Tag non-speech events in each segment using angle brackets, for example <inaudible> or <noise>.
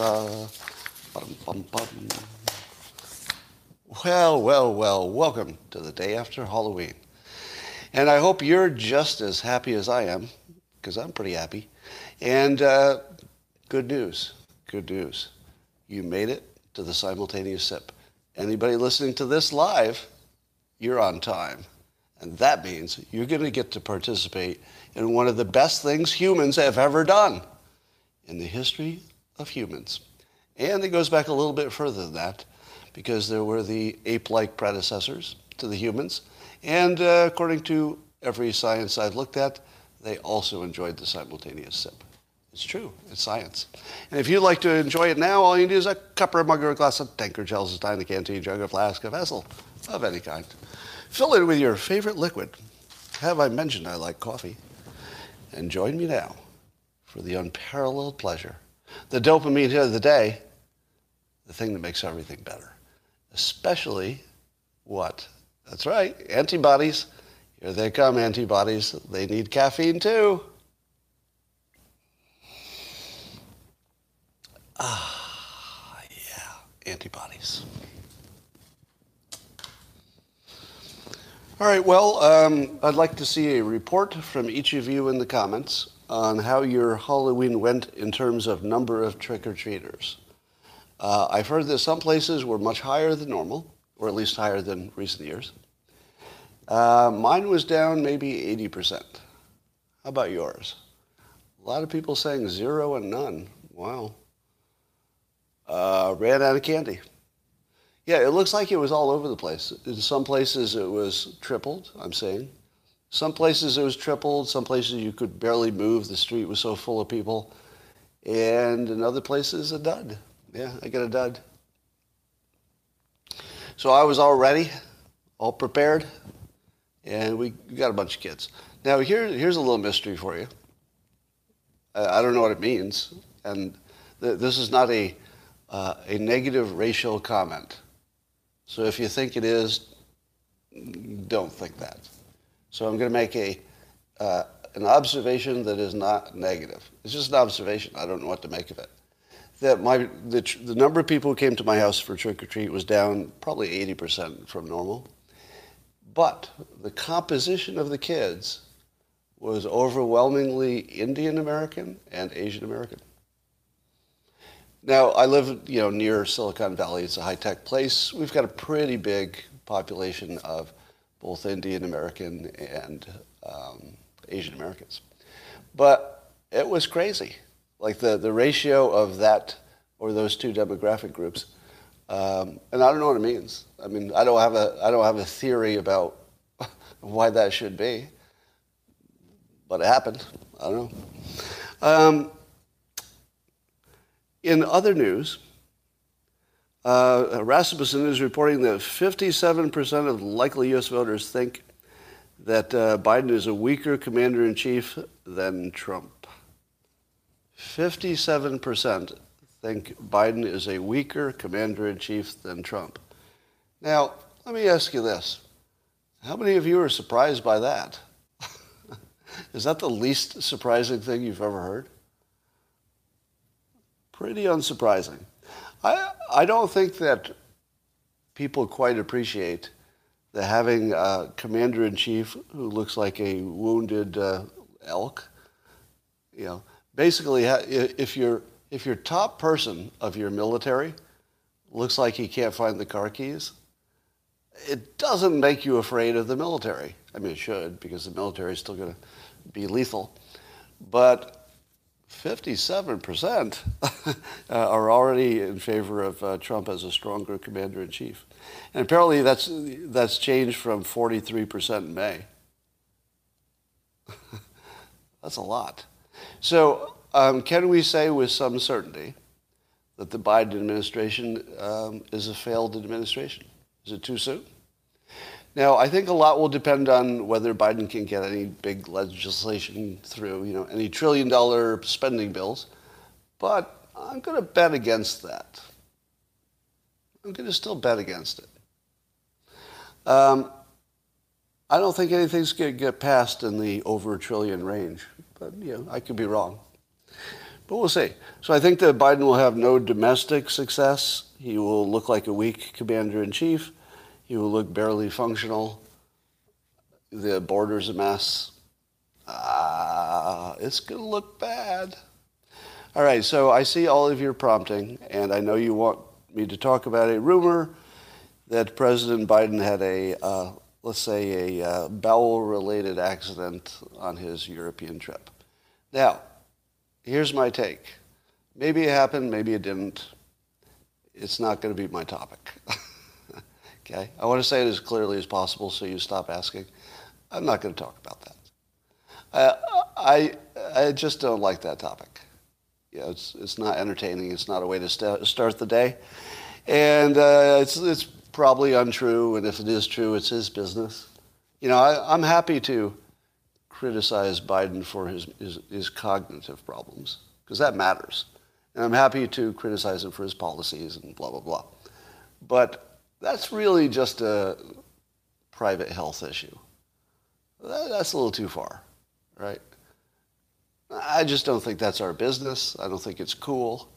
da. Bum, bum, bum. Well, well, well, welcome to the day after Halloween. And I hope you're just as happy as I am, because I'm pretty happy. And uh, good news, good news. You made it to the simultaneous sip. Anybody listening to this live, you're on time. And that means you're going to get to participate in one of the best things humans have ever done in the history of humans. And it goes back a little bit further than that because there were the ape-like predecessors to the humans. And uh, according to every science I've looked at, they also enjoyed the simultaneous sip. It's true. It's science. And if you'd like to enjoy it now, all you need is a cup or a mug or a glass, a tankard, chalice, a stein, a canteen, jug, a flask, a vessel of any kind. Fill it with your favorite liquid. Have I mentioned I like coffee? And join me now for the unparalleled pleasure, the dopamine hit of the day, the thing that makes everything better. Especially what? That's right, antibodies. Here they come, antibodies. They need caffeine too. Ah, yeah, antibodies. All right, well, um, I'd like to see a report from each of you in the comments on how your Halloween went in terms of number of trick-or-treaters. Uh, I've heard that some places were much higher than normal, or at least higher than recent years. Uh, mine was down maybe 80%. How about yours? A lot of people saying zero and none. Wow. Uh, ran out of candy. Yeah, it looks like it was all over the place. In some places it was tripled, I'm saying. Some places it was tripled. Some places you could barely move. The street was so full of people. And in other places, a dud. Yeah, I got a dud. So I was all ready, all prepared, and we got a bunch of kids. Now, here, here's a little mystery for you. I, I don't know what it means, and th- this is not a, uh, a negative racial comment. So if you think it is, don't think that. So I'm going to make a, uh, an observation that is not negative. It's just an observation. I don't know what to make of it. That my, the, the number of people who came to my house for trick or treat was down probably 80% from normal. But the composition of the kids was overwhelmingly Indian American and Asian American. Now, I live, you know, near Silicon Valley. It's a high-tech place. We've got a pretty big population of both Indian American and um, Asian Americans. But it was crazy. Like the, the ratio of that or those two demographic groups. Um, and I don't know what it means. I mean, I don't have a, I don't have a theory about <laughs> why that should be. But it happened. I don't know. Um, in other news, uh, Rasmussen is reporting that 57% of likely U.S. voters think that uh, Biden is a weaker commander in chief than Trump. 57% think Biden is a weaker commander in chief than Trump. Now, let me ask you this. How many of you are surprised by that? <laughs> is that the least surprising thing you've ever heard? Pretty unsurprising. I, I don't think that people quite appreciate that having a commander in chief who looks like a wounded uh, elk. You know, basically, if your if your top person of your military looks like he can't find the car keys, it doesn't make you afraid of the military. I mean, it should because the military is still going to be lethal, but 57% <laughs> uh, are already in favor of uh, Trump as a stronger commander in chief. And apparently that's, that's changed from 43% in May. <laughs> that's a lot. So, um, can we say with some certainty that the Biden administration um, is a failed administration? Is it too soon? Now, I think a lot will depend on whether Biden can get any big legislation through, you know, any trillion dollar spending bills. But I'm going to bet against that. I'm going to still bet against it. Um, I don't think anything's going to get passed in the over a trillion range, but you know, I could be wrong. But we'll see. So I think that Biden will have no domestic success. He will look like a weak commander in chief. Will look barely functional. The border's a mess. Ah, it's going to look bad. All right, so I see all of your prompting, and I know you want me to talk about a rumor that President Biden had a, uh, let's say, a uh, bowel-related accident on his European trip. Now, here's my take. Maybe it happened, maybe it didn't. It's not going to be my topic. <laughs> okay? I want to say it as clearly as possible so you stop asking. I'm not going to talk about that. Uh, I, I just don't like that topic. You know, it's, it's not entertaining. It's not a way to st- start the day. And uh, it's, it's probably untrue. And if it is true, it's his business. You know, I, I'm happy to criticize Biden for his, his, his cognitive problems, because that matters. And I'm happy to criticize him for his policies and blah, blah, blah. But that's really just a private health issue. That's a little too far, right? I just don't think that's our business. I don't think it's cool.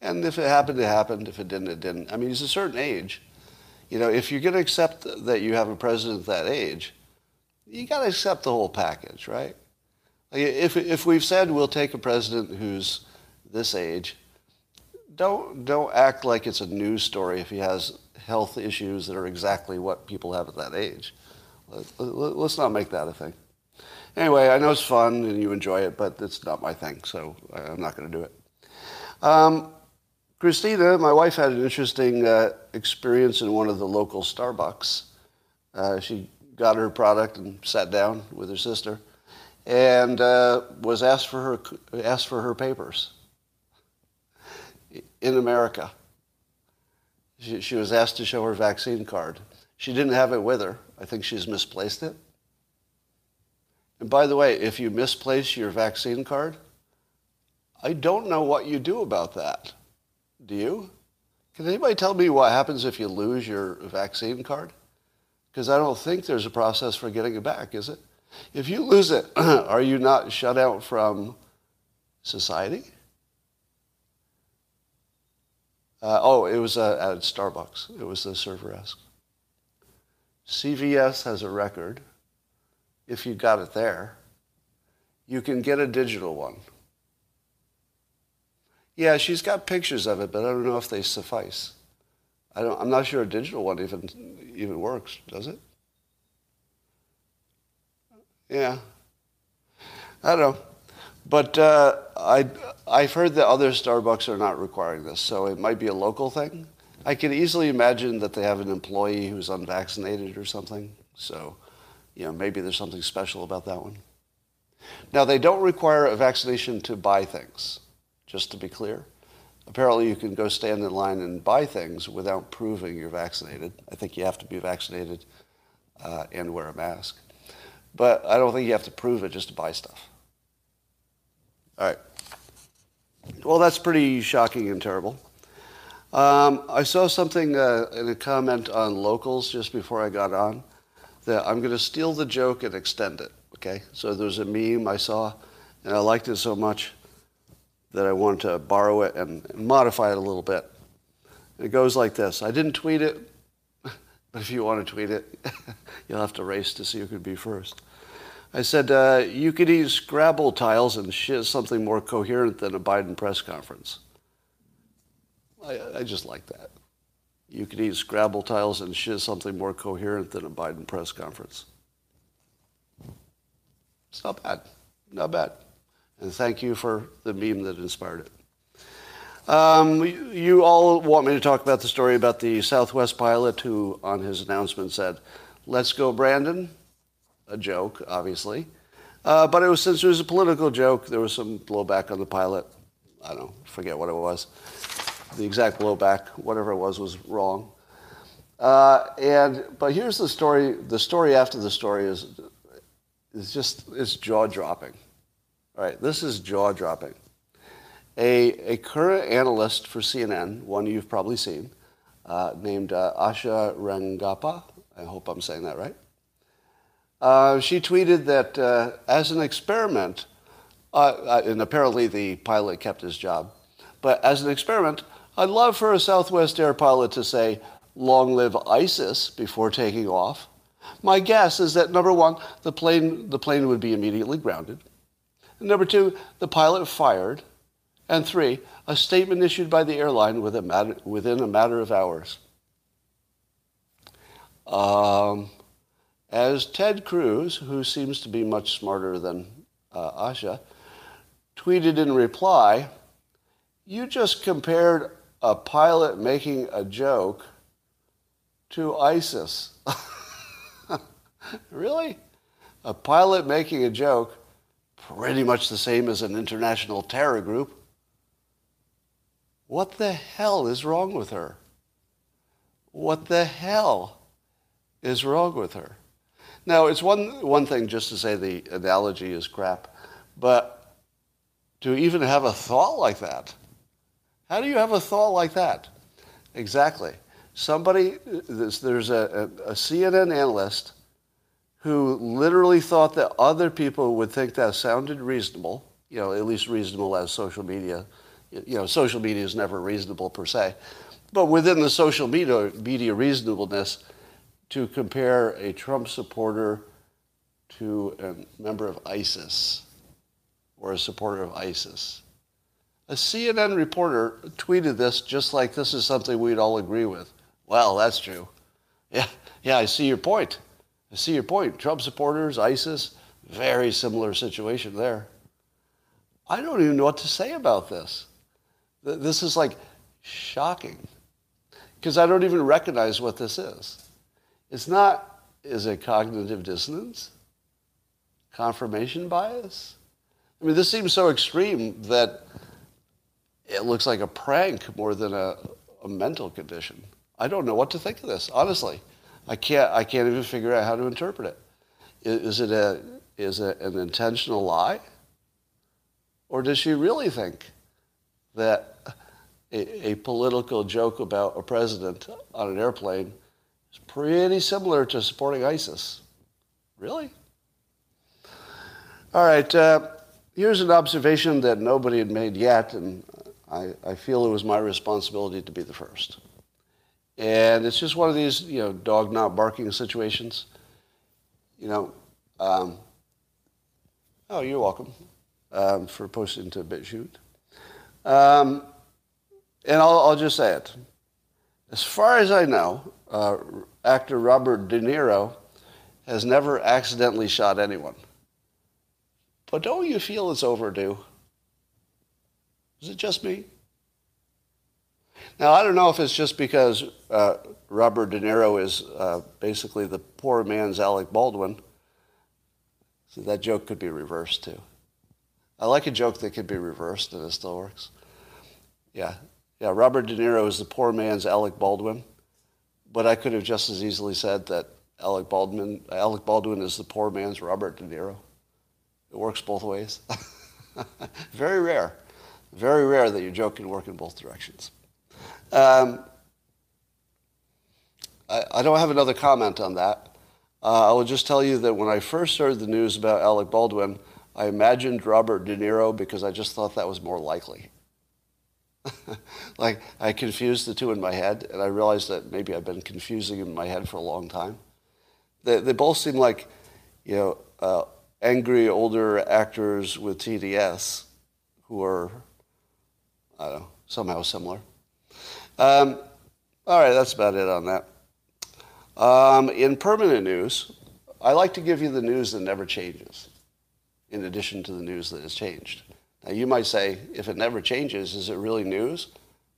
And if it happened, it happened. If it didn't, it didn't. I mean, he's a certain age. You know, if you're going to accept that you have a president that age, you got to accept the whole package, right? If, if we've said we'll take a president who's this age, don't, don't act like it's a news story if he has health issues that are exactly what people have at that age. Let, let, let's not make that a thing. Anyway, I know it's fun and you enjoy it, but it's not my thing, so I'm not going to do it. Um, Christina, my wife, had an interesting uh, experience in one of the local Starbucks. Uh, she got her product and sat down with her sister, and uh, was asked for her asked for her papers in America. She, she was asked to show her vaccine card. She didn't have it with her. I think she's misplaced it. And by the way, if you misplace your vaccine card, I don't know what you do about that. Do you? Can anybody tell me what happens if you lose your vaccine card? Because I don't think there's a process for getting it back, is it? If you lose it, <clears throat> are you not shut out from society? Uh, oh, it was uh, at Starbucks. It was the server asked. CVS has a record if you got it there. You can get a digital one. Yeah, she's got pictures of it, but I don't know if they suffice. I don't, I'm not sure a digital one even, even works, does it? Yeah. I don't know. But uh, I, I've heard that other Starbucks are not requiring this, so it might be a local thing. I can easily imagine that they have an employee who's unvaccinated or something. So you know, maybe there's something special about that one. Now, they don't require a vaccination to buy things, just to be clear. Apparently, you can go stand in line and buy things without proving you're vaccinated. I think you have to be vaccinated uh, and wear a mask. But I don't think you have to prove it just to buy stuff. All right. Well, that's pretty shocking and terrible. Um, I saw something uh, in a comment on locals just before I got on that I'm going to steal the joke and extend it. Okay, so there's a meme I saw, and I liked it so much that I wanted to borrow it and modify it a little bit. it goes like this: I didn't tweet it, <laughs> but if you want to tweet it, <laughs> you'll have to race to see who could be first. I said, uh, you could use Scrabble tiles and shiz something more coherent than a Biden press conference. I, I just like that. You could use Scrabble tiles and shiz something more coherent than a Biden press conference. It's not bad. Not bad. And thank you for the meme that inspired it. Um, you all want me to talk about the story about the Southwest pilot who, on his announcement, said, Let's go, Brandon. A joke, obviously. Uh, but it was since it was a political joke, there was some blowback on the pilot. I don't know, forget what it was the exact blowback, whatever it was, was wrong. Uh, and but here's the story. The story after the story is is just it's jaw dropping. All right, this is jaw dropping. A, a current analyst for CNN, one you've probably seen, uh, named uh, Asha Rangappa. I hope I'm saying that right. Uh, she tweeted that uh, as an experiment, uh, and apparently the pilot kept his job. But as an experiment, I'd love for a Southwest Air pilot to say, long live ISIS before taking off. My guess is that number one, the plane, the plane would be immediately grounded. And number two, the pilot fired. And three, a statement issued by the airline within a matter, within a matter of hours. Um, as Ted Cruz, who seems to be much smarter than uh, Asha, tweeted in reply, you just compared a pilot making a joke to ISIS. <laughs> really? A pilot making a joke, pretty much the same as an international terror group. What the hell is wrong with her? What the hell is wrong with her? Now, it's one, one thing just to say the analogy is crap, but to even have a thought like that, how do you have a thought like that? Exactly. Somebody, there's a, a, a CNN analyst who literally thought that other people would think that sounded reasonable, you know, at least reasonable as social media. You know, social media is never reasonable per se. But within the social media, media reasonableness, to compare a Trump supporter to a member of ISIS or a supporter of ISIS. A CNN reporter tweeted this just like this is something we'd all agree with. Well, that's true. Yeah, yeah, I see your point. I see your point. Trump supporters, ISIS, very similar situation there. I don't even know what to say about this. This is like shocking because I don't even recognize what this is. It's not, is it cognitive dissonance? Confirmation bias? I mean, this seems so extreme that it looks like a prank more than a, a mental condition. I don't know what to think of this, honestly. I can't, I can't even figure out how to interpret it. Is, it, a, is it an intentional lie? Or does she really think that a, a political joke about a president on an airplane is pretty similar to supporting ISIS? Really? All right, uh, here's an observation that nobody had made yet, and I, I feel it was my responsibility to be the first. And it's just one of these, you know, dog not barking situations. You know, um, oh, you're welcome um, for posting to BitChute. Um, and I'll, I'll, just say it. As far as I know, uh, actor Robert De Niro has never accidentally shot anyone. But don't you feel it's overdue? Is it just me? Now, I don't know if it's just because uh, Robert De Niro is uh, basically the poor man's Alec Baldwin. So that joke could be reversed too. I like a joke that could be reversed and it still works. Yeah. Yeah, Robert De Niro is the poor man's Alec Baldwin. But I could have just as easily said that Alec Baldwin, Alec Baldwin is the poor man's Robert De Niro. It works both ways. <laughs> Very rare. Very rare that your joke can work in both directions. Um, I, I, don't have another comment on that. Uh, I will just tell you that when I first heard the news about Alec Baldwin, I imagined Robert De Niro because I just thought that was more likely. <laughs> like I confused the two in my head, and I realized that maybe I've been confusing in my head for a long time. They, they both seem like, you know, uh, angry older actors with TDS who are, I don't know, somehow similar. Um, all right, that's about it on that. Um, in permanent news, I like to give you the news that never changes, in addition to the news that has changed. Now, you might say, if it never changes, is it really news?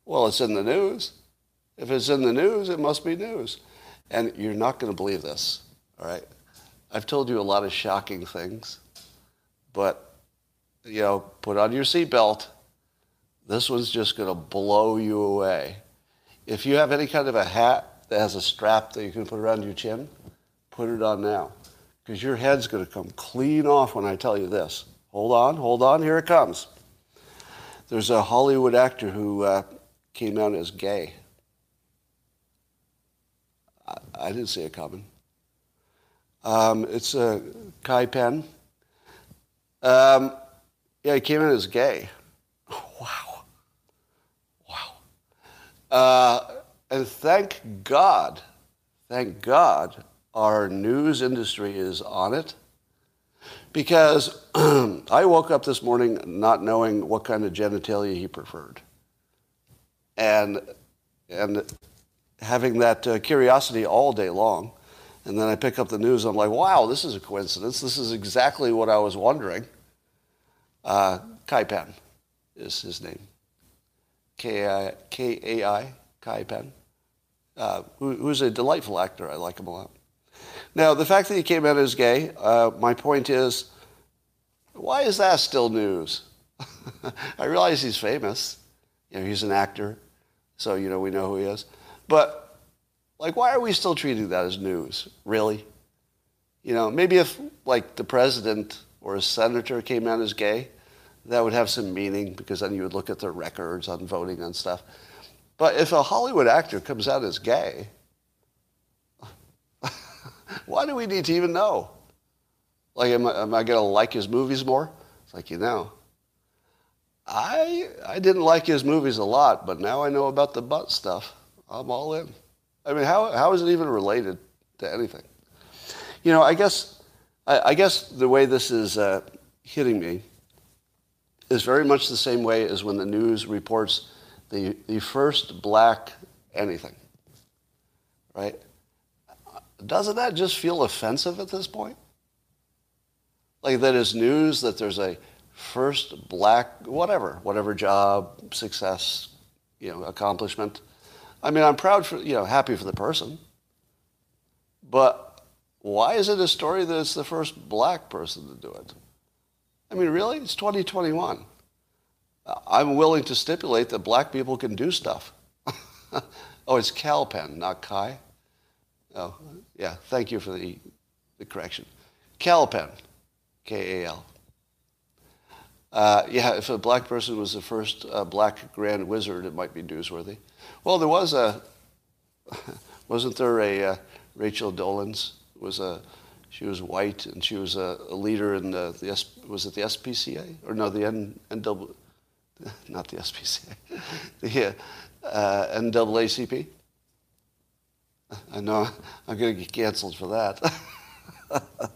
Well, it's in the news. If it's in the news, it must be news. And you're not going to believe this, all right? I've told you a lot of shocking things, but, you know, put on your seatbelt. This one's just going to blow you away. If you have any kind of a hat that has a strap that you can put around your chin, put it on now. Because your head's going to come clean off when I tell you this. Hold on, hold on, here it comes. There's a Hollywood actor who uh, came out as gay. I, I, didn't see it coming. Um, it's uh, Kai Penn. Um, Yeah, he came in as gay. <laughs> Wow. Wow. Uh, and thank God, thank God, our news industry is on it. Because <clears throat> I woke up this morning not knowing what kind of genitalia he preferred. And, and having that uh, curiosity all day long. And then I pick up the news. I'm like, wow, this is a coincidence. This is exactly what I was wondering. Uh, Kai Penn is his name. K-A-I, K-A-I Penn, uh, who, who's a delightful actor. I like him a lot. Now, the fact that he came out as gay, uh, my point is, why is that still news? <laughs> I realize he's famous. You know, he's an actor, so you know we know who he is. But like, why are we still treating that as news? Really? You know, maybe if like the president or a senator came out as gay, that would have some meaning because then you would look at their records on voting and stuff. But if a Hollywood actor comes out as gay, why do we need to even know? Like, am I, am I going to like his movies more? It's like, you know, I, I didn't like his movies a lot, but now I know about the butt stuff. I'm all in. I mean, how, how is it even related to anything? You know, I guess, I, I guess the way this is uh, hitting me is very much the same way as when the news reports the, the first black anything, right? Doesn't that just feel offensive at this point? Like that is news that there's a first black, whatever, whatever job, success, you know, accomplishment. I mean, I'm proud for, you know, happy for the person. But why is it a story that it's the first black person to do it? I mean, really? It's 2021. I'm willing to stipulate that black people can do stuff. <laughs> oh, it's Kalpen, not Kai. Oh, yeah, thank you for the, the correction. Kalpen, K-A-L. Uh, yeah, if a black person was the first uh, black grand wizard, it might be newsworthy. Well, there was a, <laughs> wasn't there a uh, Rachel Dolezal was a, she was white and she was a, a leader in the, the S, was it the SPCA or no the N, NW, <laughs> not the SPCA, <laughs> the uh, NAACP. I know I'm going to get canceled for that. <laughs>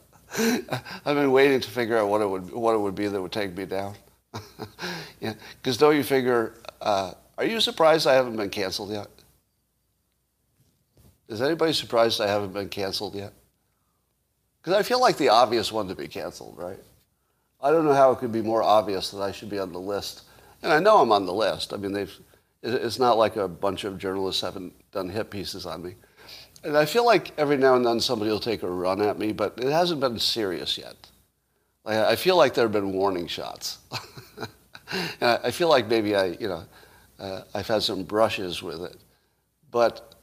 I've been waiting to figure out what it would what it would be that would take me down. <laughs> yeah, because don't you figure? Uh, are you surprised I haven't been canceled yet? Is anybody surprised I haven't been canceled yet? Because I feel like the obvious one to be canceled, right? I don't know how it could be more obvious that I should be on the list and I know I'm on the list. I mean, they've, it's not like a bunch of journalists haven't done hit pieces on me. And I feel like every now and then somebody will take a run at me, but it hasn't been serious yet. Like, I feel like there have been warning shots. <laughs> I feel like maybe I, you know, uh, I've had some brushes with it. But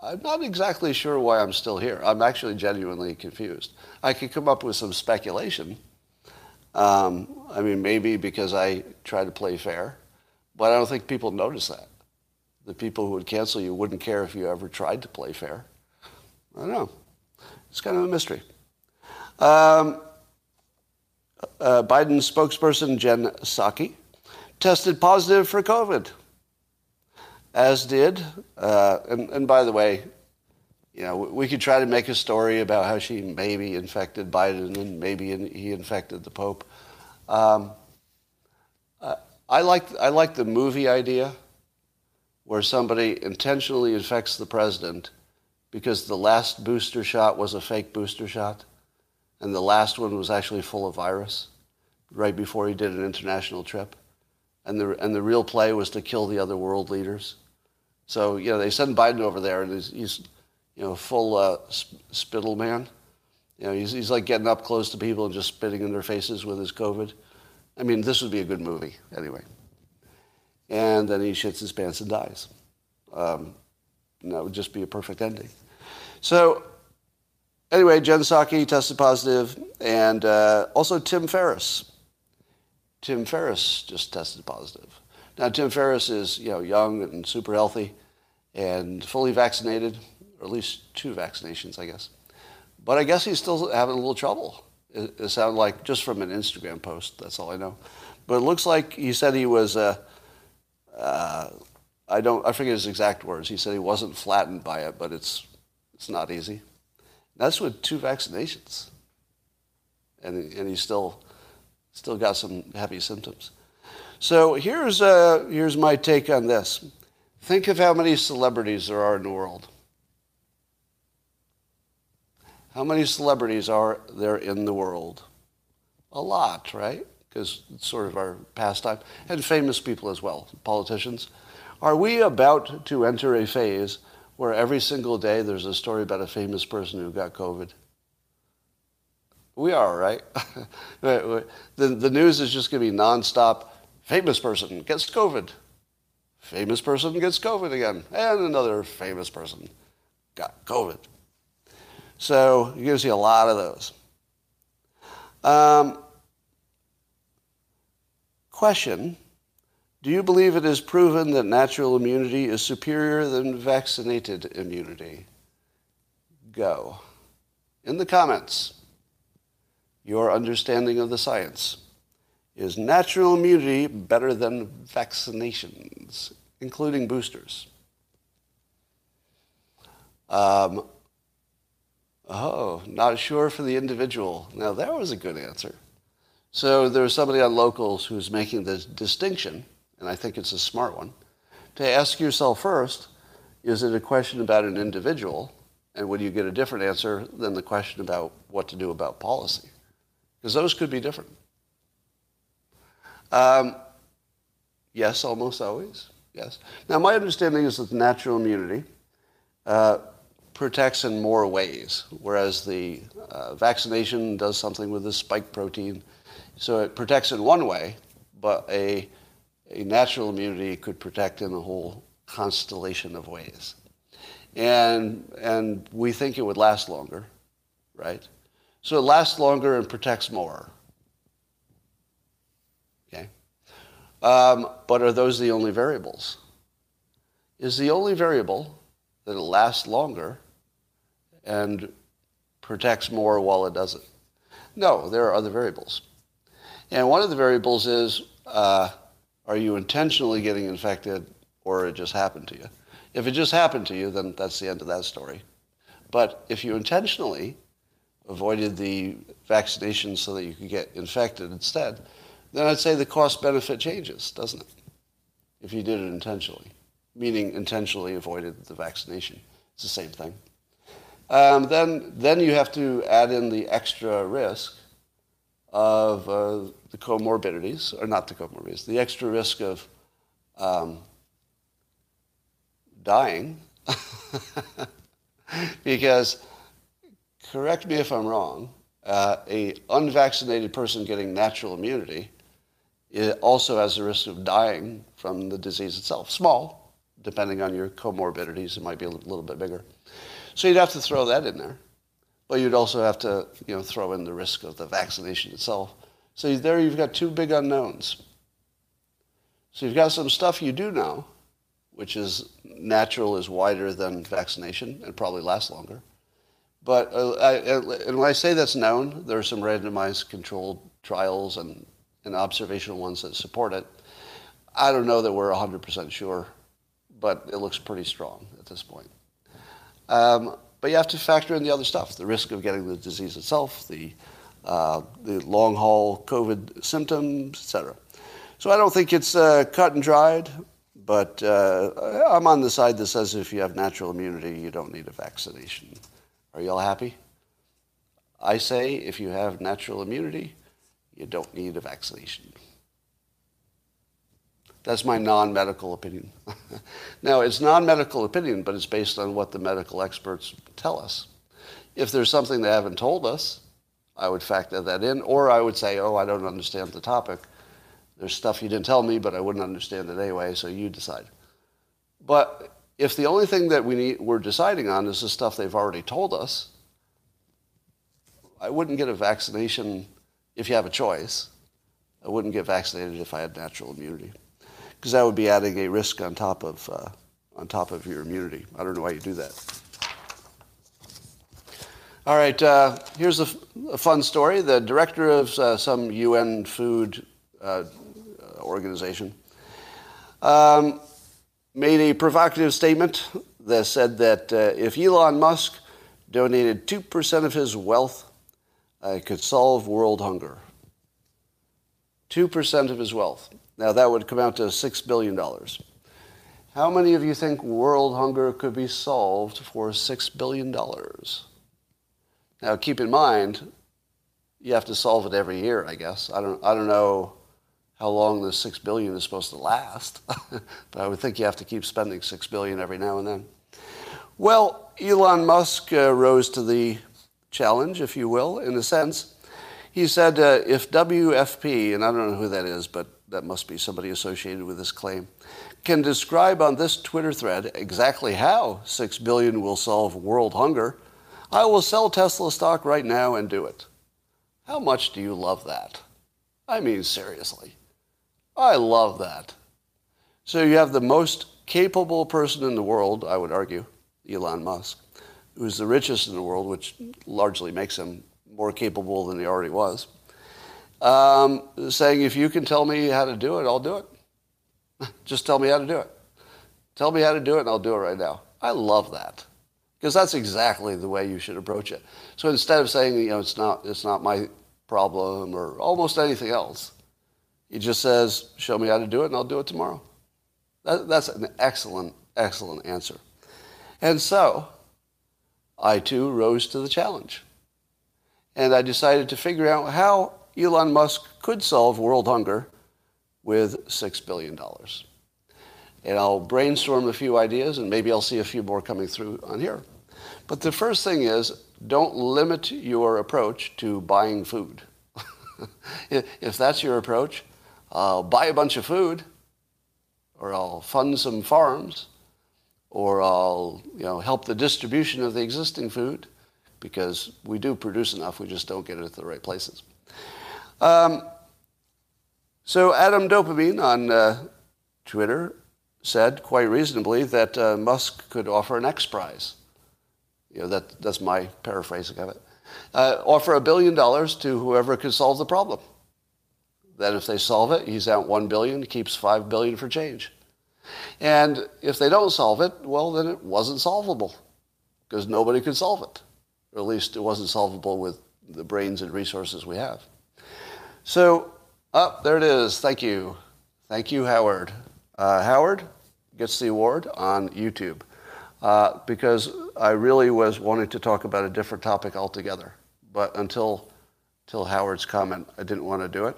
I'm not exactly sure why I'm still here. I'm actually genuinely confused. I could come up with some speculation um, I mean, maybe because I try to play fair, but I don't think people notice that. The people who would cancel you wouldn't care if you ever tried to play fair. I don't know. It's kind of a mystery. Um, uh, spokesperson Jen Psaki tested positive for COVID, as did, uh, and, and by the way, you know, we could try to make a story about how she maybe infected Biden and maybe he infected the Pope. Um, I like I like the movie idea where somebody intentionally infects the president because the last booster shot was a fake booster shot, and the last one was actually full of virus right before he did an international trip, and the and the real play was to kill the other world leaders. So you know they send Biden over there, and he's, he's you know, full uh, spittle man. You know, he's, he's like getting up close to people and just spitting in their faces with his COVID. I mean, this would be a good movie anyway. And then he shits his pants and dies. Um, and that would just be a perfect ending. So, anyway, Jen Psaki tested positive, and uh, also Tim Ferriss. Tim Ferriss just tested positive. Now, Tim Ferriss is you know young and super healthy, and fully vaccinated or at least two vaccinations, I guess. But I guess he's still having a little trouble. It, it sounded like just from an Instagram post. That's all I know. But it looks like he said he was. Uh, uh, I don't. I forget his exact words. He said he wasn't flattened by it, but it's it's not easy. That's with two vaccinations, and and he's still still got some heavy symptoms. So here's uh, here's my take on this. Think of how many celebrities there are in the world. How many celebrities are there in the world? A lot, right? Because it's sort of our pastime. And famous people as well, politicians. Are we about to enter a phase where every single day there's a story about a famous person who got COVID? We are, right? <laughs> the, the news is just going to be nonstop. Famous person gets COVID. Famous person gets COVID again. And another famous person got COVID. So you're going to see a lot of those. Um, question Do you believe it is proven that natural immunity is superior than vaccinated immunity? Go. In the comments, your understanding of the science. Is natural immunity better than vaccinations, including boosters? Um, Oh, not sure for the individual. Now, that was a good answer. So there was somebody on locals who's making the distinction, and I think it's a smart one, to ask yourself first, is it a question about an individual? And would you get a different answer than the question about what to do about policy? Because those could be different. Um, yes, almost always. Yes. Now, my understanding is that natural immunity uh, protects in more ways, whereas the uh, vaccination does something with the spike protein. So it protects in one way, but a, a natural immunity could protect in a whole constellation of ways. And, and we think it would last longer, right? So it lasts longer and protects more. Okay? Um, but are those the only variables? Is the only variable that it lasts longer and protects more while it doesn't. No, there are other variables. And one of the variables is uh, are you intentionally getting infected or it just happened to you? If it just happened to you, then that's the end of that story. But if you intentionally avoided the vaccination so that you could get infected instead, then I'd say the cost benefit changes, doesn't it? If you did it intentionally, meaning intentionally avoided the vaccination. It's the same thing. Um, then, then you have to add in the extra risk of uh, the comorbidities, or not the comorbidities, the extra risk of um, dying. <laughs> because, correct me if I'm wrong, uh, a unvaccinated person getting natural immunity it also has a risk of dying from the disease itself. Small, depending on your comorbidities, it might be a little bit bigger. So you'd have to throw that in there. But you'd also have to you know, throw in the risk of the vaccination itself. So there you've got two big unknowns. So you've got some stuff you do know, which is natural is wider than vaccination and probably lasts longer. But uh, I, and when I say that's known, there are some randomized controlled trials and, and observational ones that support it. I don't know that we're 100% sure, but it looks pretty strong at this point. Um, but you have to factor in the other stuff, the risk of getting the disease itself, the, uh, the long haul COVID symptoms, etc. So I don't think it's uh, cut and dried, but uh, I'm on the side that says if you have natural immunity, you don't need a vaccination. Are you all happy? I say if you have natural immunity, you don't need a vaccination. That's my non-medical opinion. <laughs> now, it's non-medical opinion, but it's based on what the medical experts tell us. If there's something they haven't told us, I would factor that in, or I would say, oh, I don't understand the topic. There's stuff you didn't tell me, but I wouldn't understand it anyway, so you decide. But if the only thing that we need, we're deciding on is the stuff they've already told us, I wouldn't get a vaccination if you have a choice. I wouldn't get vaccinated if I had natural immunity because that would be adding a risk on top of uh, on top of your immunity. I don't know why you do that. All right, uh, here's a, fun story. The director of uh, some UN food uh, organization um, made a provocative statement that said that uh, if Elon Musk donated 2% of his wealth, uh, it could solve world hunger. 2% of his wealth. Now, that would come out to $6 billion. How many of you think world hunger could be solved for $6 billion? Now, keep in mind, you have to solve it every year, I guess. I don't, I don't know how long the 6 billion is supposed to last, <laughs> but I would think you have to keep spending 6 billion every now and then. Well, Elon Musk uh, rose to the challenge, if you will, in a sense. He said uh, if WFP, and I don't know who that is, but that must be somebody associated with this claim, can describe on this Twitter thread exactly how 6 billion will solve world hunger, I will sell Tesla stock right now and do it. How much do you love that? I mean, seriously. I love that. So you have the most capable person in the world, I would argue, Elon Musk, who's the richest in the world, which largely makes him more capable than he already was, um, saying, if you can tell me how to do it, I'll do it. <laughs> Just tell me how to do it. Tell me how to do it, and I'll do it right now. I love that because that's exactly the way you should approach it. So instead of saying, you know, it's not, it's not my problem or almost anything else, he just says, show me how to do it, and I'll do it tomorrow. That, that's an excellent, excellent answer. And so I too rose to the challenge. And I decided to figure out how Elon Musk could solve world hunger with $6 billion. And I'll brainstorm a few ideas, and maybe I'll see a few more coming through on here. But the first thing is don't limit your approach to buying food. <laughs> if that's your approach, I'll buy a bunch of food, or I'll fund some farms, or I'll you know, help the distribution of the existing food, because we do produce enough, we just don't get it at the right places. Um, so Adam Dopamine on uh, Twitter said quite reasonably that uh, Musk could offer an X Prize. You know, that, that's my paraphrasing of it. Uh, offer a billion dollars to whoever can solve the problem. Then if they solve it, he's out one billion, keeps five billion for change. And if they don't solve it, well, then it wasn't solvable because nobody could solve it. Or at least it wasn't solvable with the brains and resources we have. So, up oh, there it is. Thank you. Thank you, Howard. Uh, Howard gets the award on YouTube uh, because I really was wanting to talk about a different topic altogether. But until, until Howard's comment, I didn't want to do it.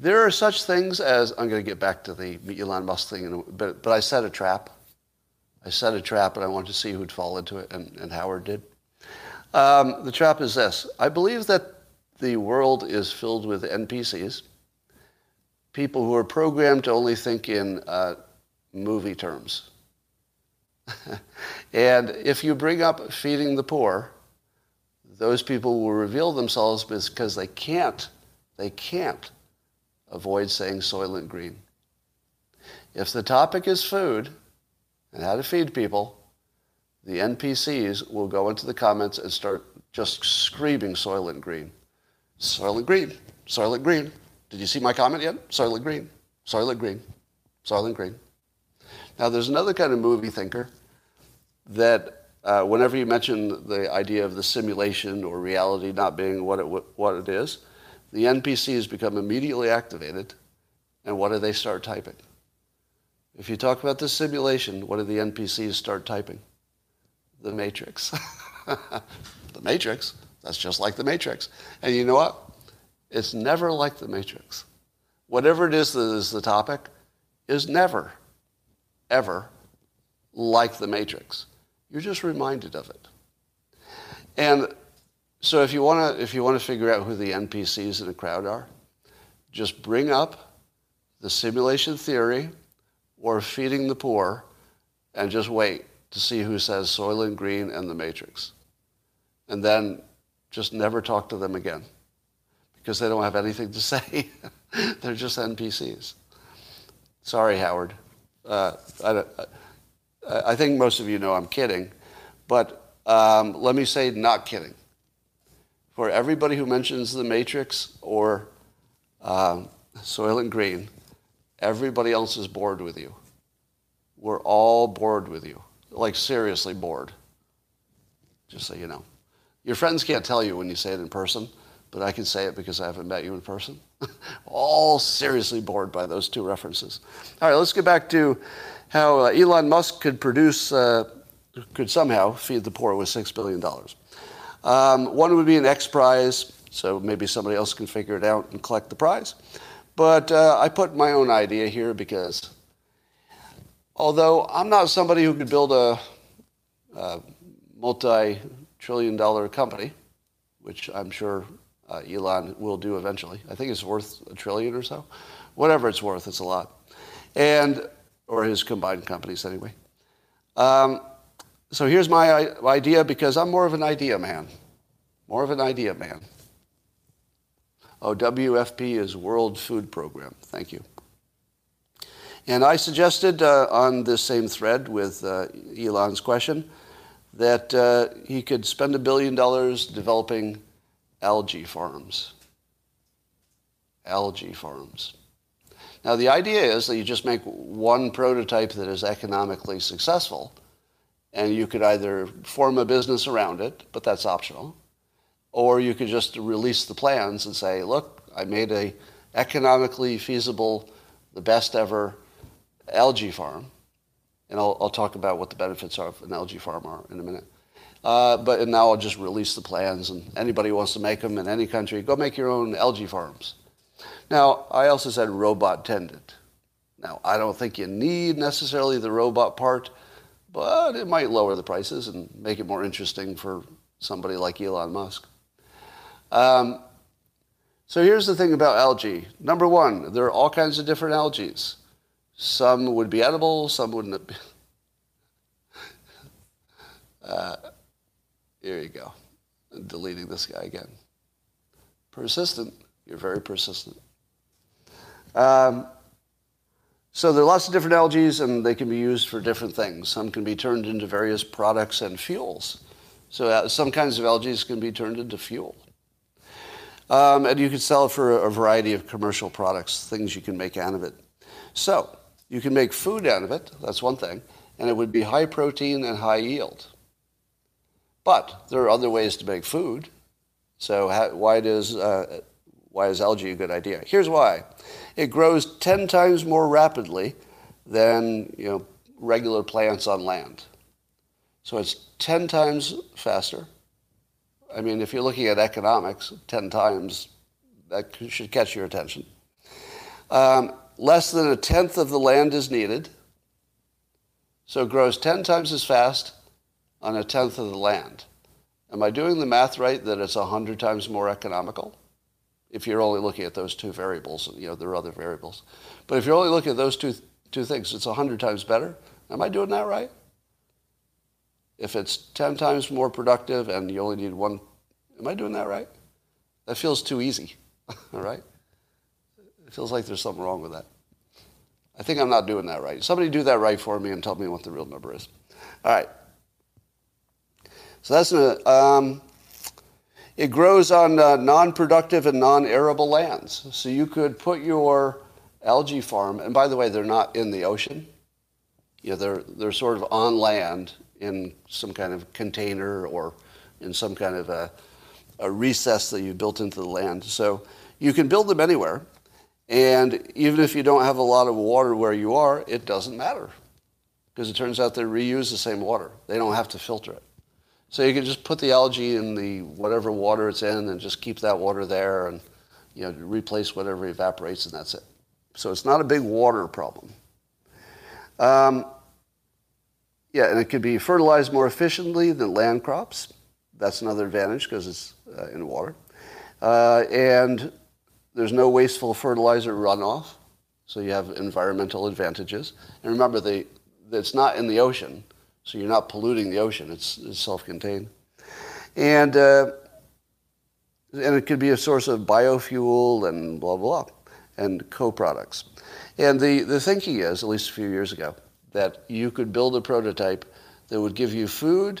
There are such things as, I'm going to get back to the meet Elon Musk thing, a, but, but I set a trap. I set a trap and I wanted to see who'd fall into it, and, and Howard did. Um, the trap is this I believe that the world is filled with NPCs, people who are programmed to only think in uh, movie terms. <laughs> and if you bring up feeding the poor, those people will reveal themselves because they can't, they can't avoid saying Soylent Green. If the topic is food and how to feed people, the NPCs will go into the comments and start just screaming Soylent Green. Soylent Green, Soylent Green. Did you see my comment yet? Soylent Green, Soylent Green, Soylent Green. Now, there's another kind of movie thinker that uh, whenever you mention the idea of the simulation or reality not being what it, what it is, the NPCs become immediately activated, and what do they start typing? If you talk about the simulation, what do the NPCs start typing? The Matrix. <laughs> the Matrix. That's just like the Matrix. And you know what? It's never like the Matrix. Whatever it is that is the topic is never, ever like the Matrix. You're just reminded of it. And so if you want to if you want to figure out who the NPCs in a crowd are, just bring up the simulation theory or feeding the poor and just wait to see who says Soylent Green and the Matrix. And then just never talk to them again because they don't have anything to <laughs> say. They're just NPCs. Sorry, Howard. Uh, I, I, think most of you know I'm kidding, but Um, let me say, not kidding. For everybody who mentions the Matrix or um, and Green, everybody else is bored with you. We're all bored with you. Like, seriously bored. Just so you know. Your friends can't tell you when you say it in person, but I can say it because I haven't met you in person. <laughs> all seriously bored by those two references. All right, let's get back to how uh, Elon Musk could produce, uh, could somehow feed the poor with $6 billion. Um, one would be an X Prize, so maybe somebody else can figure it out and collect the prize. But uh, I put my own idea here because although I'm not somebody who could build a, a multi trillion dollar company, which I'm sure uh, Elon will do eventually. I think it's worth a trillion or so. Whatever it's worth, it's a lot. And, or his combined companies anyway. Um, so here's my idea because I'm more of an idea man. More of an idea man. Oh, WFP is World Food Program. Thank you. And I suggested uh, on this same thread with uh, Elon's question that uh, he could spend a billion dollars developing algae farms. Algae farms. Now, the idea is that you just make one prototype that is economically successful, and you could either form a business around it, but that's optional, or you could just release the plans and say, look, I made a economically feasible, the best ever algae farm. And I'll, I'll talk about what the benefits of an algae farm are in a minute. Uh, but now I'll just release the plans, and anybody who wants to make them in any country, go make your own algae farms. Now, I also said robot tended. Now, I don't think you need necessarily the robot part, but it might lower the prices and make it more interesting for somebody like Elon Musk. Um, so here's the thing about algae. Number one, there are all kinds of different algae. Some would be edible, some wouldn't be. <laughs> Uh, here you go. Deleting this guy again. Persistent. You're very persistent. Um, so there are lots of different algae, and they can be used for different things. Some can be turned into various products and fuels. So uh, some kinds of algae can be turned into fuel. Um, and you can sell it for a variety of commercial products, things you can make out of it. So you can make food out of it, that's one thing, and it would be high protein and high yield. But there are other ways to make food. So how, why does uh, why is algae a good idea? Here's why: it grows ten times more rapidly than you know regular plants on land. So it's ten times faster. I mean, if you're looking at economics, ten times that should catch your attention. Um, less than a tenth of the land is needed. So it grows 10 times as fast on a tenth of the land. Am I doing the math right that it's 100 times more economical? If you're only looking at those two variables, you know, there are other variables. But if you're only looking at those two, two things, it's 100 times better. Am I doing that right? If it's 10 times more productive and you only need one, am I doing that right? That feels too easy, <laughs> all right? It feels like there's something wrong with that. I think I'm not doing that right. Somebody do that right for me and tell me what the real number is. All right. So that's a, um, it grows on uh, non-productive and non-arable lands. So you could put your algae farm, and by the way, they're not in the ocean. You know, they're, they're sort of on land in some kind of container or in some kind of a, a recess that you've built into the land. So you can build them anywhere. And even if you don't have a lot of water where you are, it doesn't matter. Because it turns out they reuse the same water. They don't have to filter it. So you can just put the algae in the whatever water it's in and just keep that water there and you know, replace whatever evaporates and that's it. So it's not a big water problem. Um, yeah, and it could be fertilized more efficiently than land crops. That's another advantage because it's uh, in water. Uh, and there's no wasteful fertilizer runoff, so you have environmental advantages. And remember, the, it's not in the ocean, so you're not polluting the ocean. It's, it's self-contained. And, uh, and it could be a source of biofuel and blah, blah, and co-products. And the, the thinking is, at least a few years ago, that you could build a prototype that would give you food,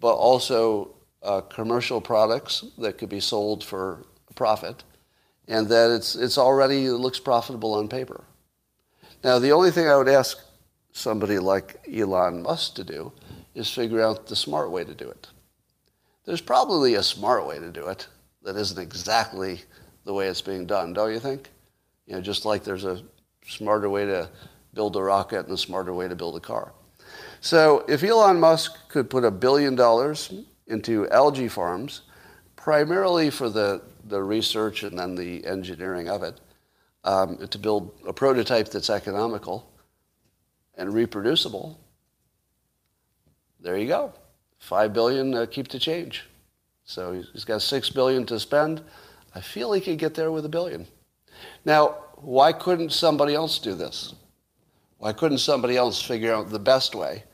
but also uh, commercial products that could be sold for profit, and that it's, it's already it looks profitable on paper. Now, the only thing I would ask somebody like Elon Musk to do is figure out the smart way to do it. There's probably a smart way to do it that isn't exactly the way it's being done, don't you think? You know, just like there's a smarter way to build a rocket and a smarter way to build a car. So if Elon Musk could put a billion dollars into algae farms, primarily for the, the research and then the engineering of it, um, to build a prototype that's economical and reproducible, there you go. Five billion, uh, keep the change. So he's got six billion to spend. I feel he could get there with a billion. Now, why couldn't somebody else do this? Why couldn't somebody else figure out the best way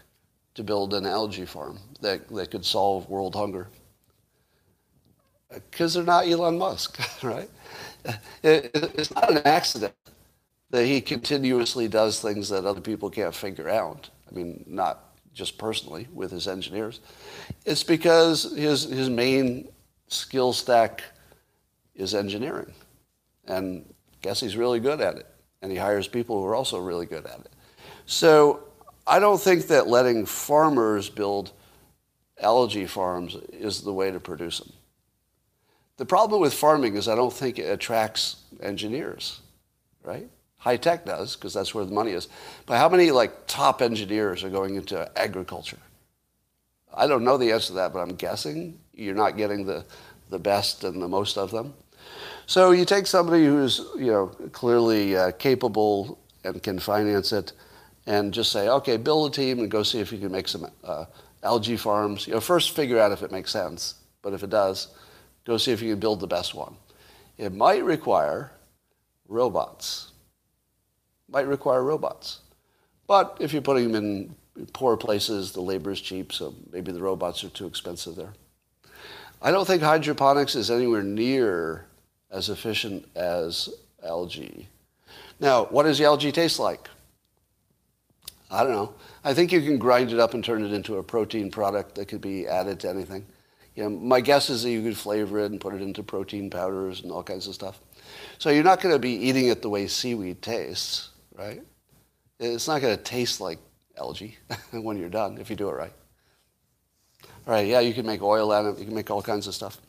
to build an algae farm that, that could solve world hunger? Because they're not Elon Musk, <laughs> right? It, it's not an accident that he continuously does things that other people can't figure out. I mean, not just personally with his engineers. It's because his, his main skill stack is engineering. And I guess he's really good at it. And he hires people who are also really good at it. So I don't think that letting farmers build algae farms is the way to produce them. The problem with farming is I don't think it attracts engineers, right? High tech does because that's where the money is. But how many like top engineers are going into agriculture? I don't know the answer to that, but I'm guessing you're not getting the, the best and the most of them. So you take somebody who's you know clearly uh, capable and can finance it, and just say, okay, build a team and go see if you can make some uh, algae farms. You know, first figure out if it makes sense, but if it does, go see if you can build the best one. It might require robots. Might require robots. But if you're putting them in poor places, the labor is cheap, so maybe the robots are too expensive there. I don't think hydroponics is anywhere near as efficient as algae. Now, what does the algae taste like? I don't know. I think you can grind it up and turn it into a protein product that could be added to anything. You know, my guess is that you could flavor it and put it into protein powders and all kinds of stuff. So you're not going to be eating it the way seaweed tastes, right? It's not going to taste like algae <laughs> when you're done if you do it right. All right, yeah, you can make oil out of it. You can make all kinds of stuff.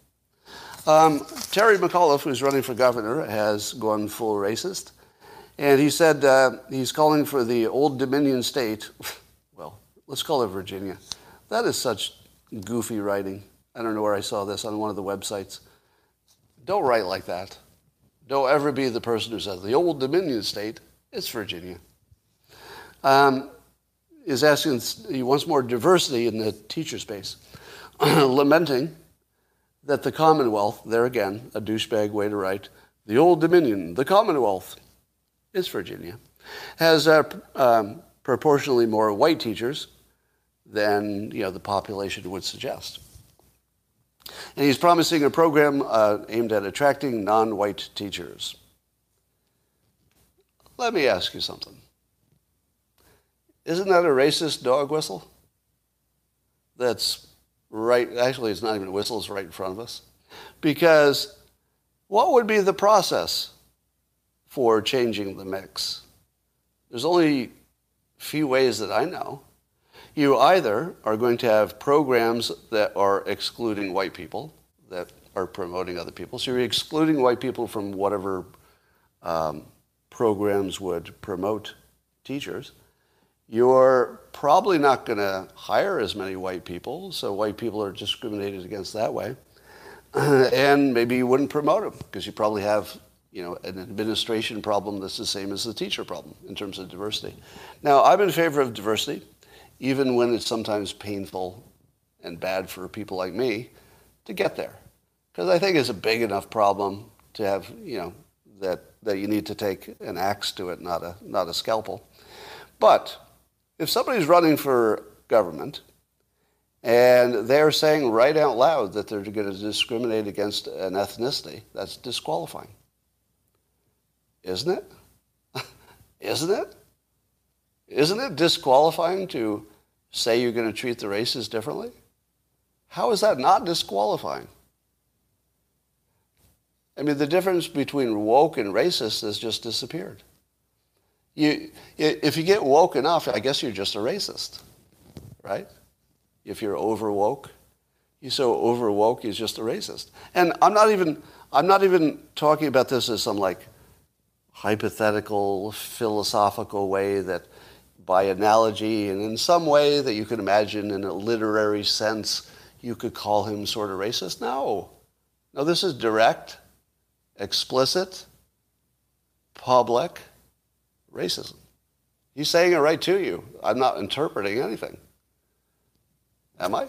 Um, Terry McAuliffe, who's running for governor, has gone full racist. And he said uh, he's calling for the Old Dominion state. <laughs> Well, let's call it Virginia. That is such goofy writing. I don't know where I saw this on one of the websites. Don't write like that. Don't ever be the person who says the Old Dominion state. It's Virginia. Um, is asking, he wants more diversity in the teacher space, <clears throat> lamenting that the Commonwealth, there again, a douchebag way to write, the Old Dominion, the Commonwealth, is Virginia, has uh, um, proportionally more white teachers than you know, the population would suggest. And he's promising a program uh, aimed at attracting non-white teachers. Let me ask you something. Isn't that a racist dog whistle? That's right, actually, it's not even a whistle, it's right in front of us. Because what would be the process for changing the mix? There's only a few ways that I know. You either are going to have programs that are excluding white people, that are promoting other people. So you're excluding white people from whatever um, programs would promote teachers. You're probably not going to hire as many white people, so white people are discriminated against that way. <clears throat> and maybe you wouldn't promote them because you probably have you know, an administration problem that's the same as the teacher problem in terms of diversity. Now, I'm in favor of diversity, even when it's sometimes painful and bad for people like me to get there. Because I think it's a big enough problem to have, you know, that, that you need to take an axe to it, not a, not a scalpel. But if somebody's running for government and they're saying right out loud that they're going to discriminate against an ethnicity, that's disqualifying isn't it? <laughs> Isn't it? Isn't it disqualifying to say you're going to treat the races differently? How is that not disqualifying? I mean, the difference between woke and racist has just disappeared. You, if you get woke enough, I guess you're just a racist, right? If you're over woke, you're so over woke, you're just a racist. And I'm not even, I'm not even talking about this as some like hypothetical, philosophical way that by analogy and in some way that you can imagine in a literary sense, you could call him sort of racist. No. No, this is direct, explicit, public racism. He's saying it right to you. I'm not interpreting anything. Am I?